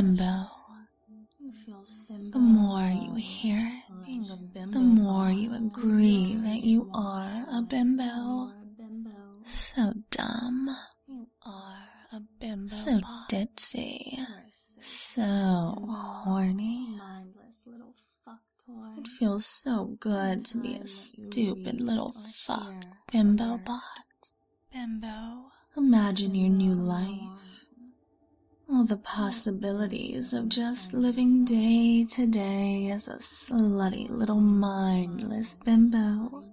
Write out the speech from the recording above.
bimbo. The more you hear it, the more you agree that you are a bimbo. So dumb. You are a bimbo. So ditzy. So horny. It feels so good to be a stupid little fuck bimbo bot. Bimbo. Imagine your new life. All the possibilities of just living day to day as a slutty little mindless bimbo.